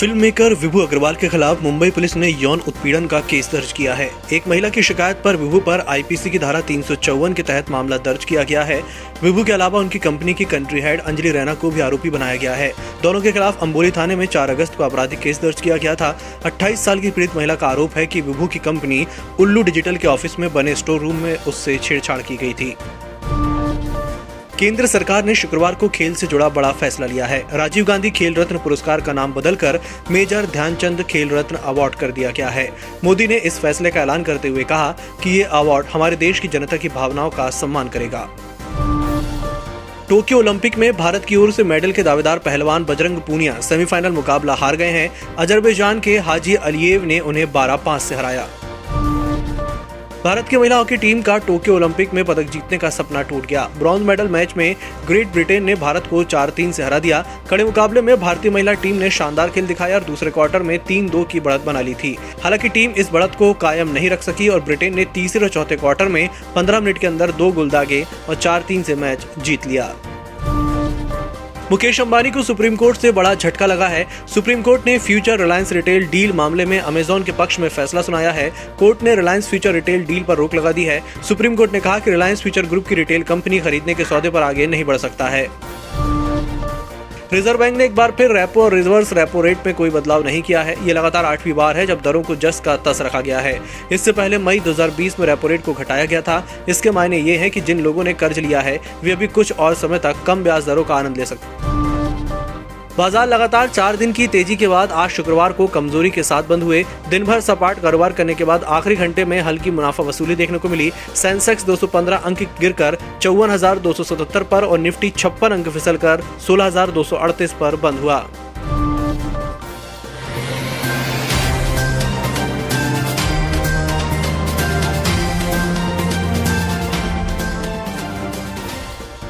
Film maker विभू अग्रवाल के खिलाफ Mumbai police ने यौन उत्पीड़न का केस दर्ज किया है। एक महिला की शिकायत पर विभू पर आईपीसी की धारा तीन सौ चौवन के तहत मामला दर्ज किया गया है। विभू के अलावा उनकी कंपनी की कंट्री हेड अंजलि रैना को भी आरोपी बनाया गया है। दोनों के खिलाफ अम्बोली थाने में चार अगस्त को आपराधिक केस दर्ज किया गया था। अट्ठाईस साल की पीड़ित महिला का आरोप है की विभू की कंपनी उल्लू डिजिटल के ऑफ़िस में बने स्टोर रूम में उससे छेड़छाड़ की गई थी। केंद्र सरकार ने शुक्रवार को खेल से जुड़ा बड़ा फैसला लिया है। राजीव गांधी खेल रत्न पुरस्कार का नाम बदलकर मेजर ध्यानचंद खेल रत्न अवार्ड कर दिया गया है। मोदी ने इस फैसले का ऐलान करते हुए कहा कि ये अवार्ड हमारे देश की जनता की भावनाओं का सम्मान करेगा। टोक्यो ओलंपिक में भारत की ओर से मेडल के दावेदार पहलवान बजरंग पूनिया सेमीफाइनल मुकाबला हार गए हैं। अजरबैजान के हाजी अलिएव ने उन्हें बारह पाँच से हराया। भारत की महिला हॉकी टीम का टोक्यो ओलंपिक में पदक जीतने का सपना टूट गया। ब्रॉन्ज मेडल मैच में ग्रेट ब्रिटेन ने भारत को चार तीन से हरा दिया। कड़े मुकाबले में भारतीय महिला टीम ने शानदार खेल दिखाया और दूसरे क्वार्टर में तीन दो की बढ़त बना ली थी। हालाँकि टीम इस बढ़त को कायम नहीं रख सकी और ब्रिटेन ने तीसरे और चौथे क्वार्टर में पंद्रह मिनट के अंदर दो गोल दागे और चार तीन से मैच जीत लिया। मुकेश अंबानी को सुप्रीम कोर्ट से बड़ा झटका लगा है। सुप्रीम कोर्ट ने फ्यूचर रिलायंस रिटेल डील मामले में अमेजोन के पक्ष में फैसला सुनाया है। कोर्ट ने रिलायंस फ्यूचर रिटेल डील पर रोक लगा दी है। सुप्रीम कोर्ट ने कहा कि रिलायंस फ्यूचर ग्रुप की रिटेल कंपनी खरीदने के सौदे पर आगे नहीं बढ़ सकता है। रिज़र्व बैंक ने एक बार फिर रेपो और रिवर्स रेपो रेट में कोई बदलाव नहीं किया है। ये लगातार आठवीं बार है जब दरों को जस का तस रखा गया है। इससे पहले मई 2020 में रेपो रेट को घटाया गया था। इसके मायने ये है कि जिन लोगों ने कर्ज लिया है, वे अभी कुछ और समय तक कम ब्याज दरों का आनंद ले सकते बाज़ार लगातार चार दिन की तेज़ी के बाद आज शुक्रवार को कमज़ोरी के साथ बंद हुए। दिन भर सपाट कारोबार करने के बाद आखिरी घंटे में हल्की मुनाफा वसूली देखने को मिली। सेंसेक्स 215 अंक गिरकर चौवन पर और निफ्टी छप्पन अंक फिसलकर 16,238 पर बंद हुआ।